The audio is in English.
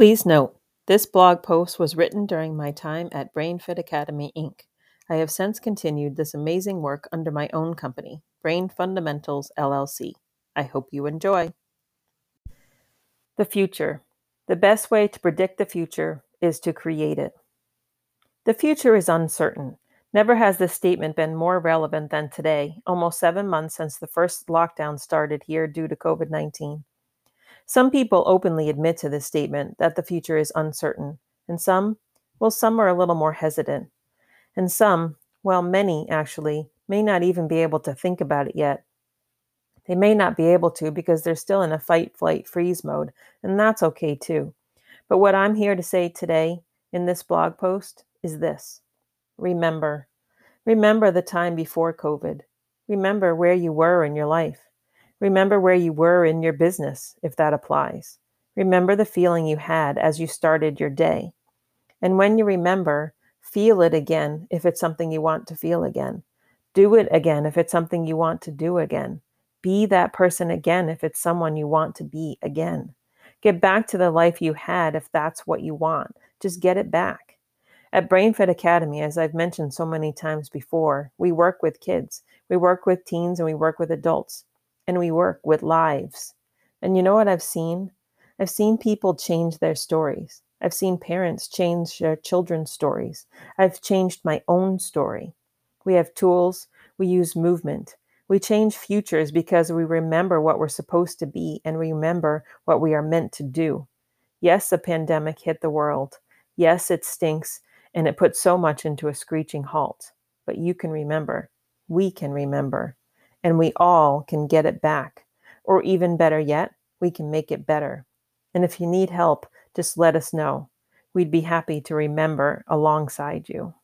Please note, this blog post was written during my time at BrainFit Academy, Inc. I have since continued this amazing work under my own company, Brain Fundamentals LLC. I hope you enjoy. The future. The best way to predict the future is to create it. The future is uncertain. Never has this statement been more relevant than today, almost seven months since the first lockdown started here due to COVID 19. Some people openly admit to this statement that the future is uncertain, and some, well, some are a little more hesitant. And some, well, many actually, may not even be able to think about it yet. They may not be able to because they're still in a fight, flight, freeze mode, and that's okay too. But what I'm here to say today in this blog post is this remember. Remember the time before COVID. Remember where you were in your life. Remember where you were in your business, if that applies. Remember the feeling you had as you started your day. And when you remember, feel it again if it's something you want to feel again. Do it again if it's something you want to do again. Be that person again if it's someone you want to be again. Get back to the life you had if that's what you want. Just get it back. At BrainFit Academy, as I've mentioned so many times before, we work with kids, we work with teens, and we work with adults and we work with lives. And you know what I've seen? I've seen people change their stories. I've seen parents change their children's stories. I've changed my own story. We have tools, we use movement. We change futures because we remember what we're supposed to be and remember what we are meant to do. Yes, a pandemic hit the world. Yes, it stinks and it put so much into a screeching halt. But you can remember. We can remember and we all can get it back. Or even better yet, we can make it better. And if you need help, just let us know. We'd be happy to remember alongside you.